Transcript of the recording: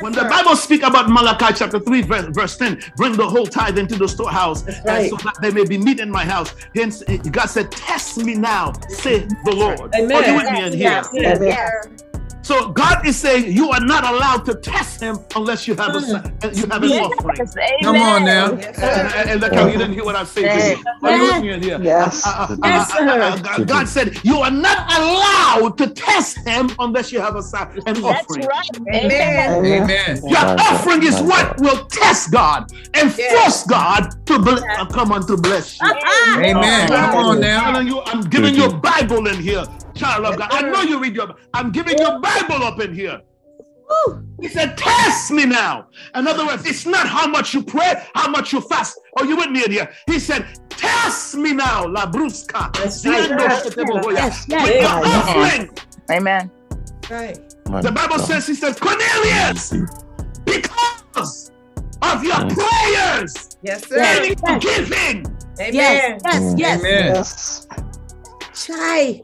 When the Bible speak about Malachi chapter 3, verse, verse 10, bring the whole tithe into the storehouse, right. so that there may be meat in my house. Hence, eh, God said, Test me now, say the Lord. Amen. Are you with me in here? Yes. Yes. So God is saying you are not allowed to test him unless you have a sa- you have an offering. Yes. Come on now. And, and, and look how you didn't hear what I said. Yes. did you? Are you with me in here? Yes. Uh, uh, uh, Yes, sir. God said you are not allowed to test him unless you have a sa- an That's offering. right. Amen. Amen. Amen. Your offering is what will test God and Yes. force God to ble- come on to bless you. Amen. Come on I'm now. telling you, I'm giving you a Bible in here, child of God. I know you read your. I'm giving you Bible up in here. He said, "Test me now." In other words, it's not how much you pray, how much you fast. Are you with me in here? He said, "Test me now, la brusca." That's right. Yes, yes. With your offering. Amen. Right. The Bible says, "He said, Cornelius, because of your prayers Yes, sir. and Yes. your giving." Amen. Yes, yes, yes. Amen. Yes. Chai.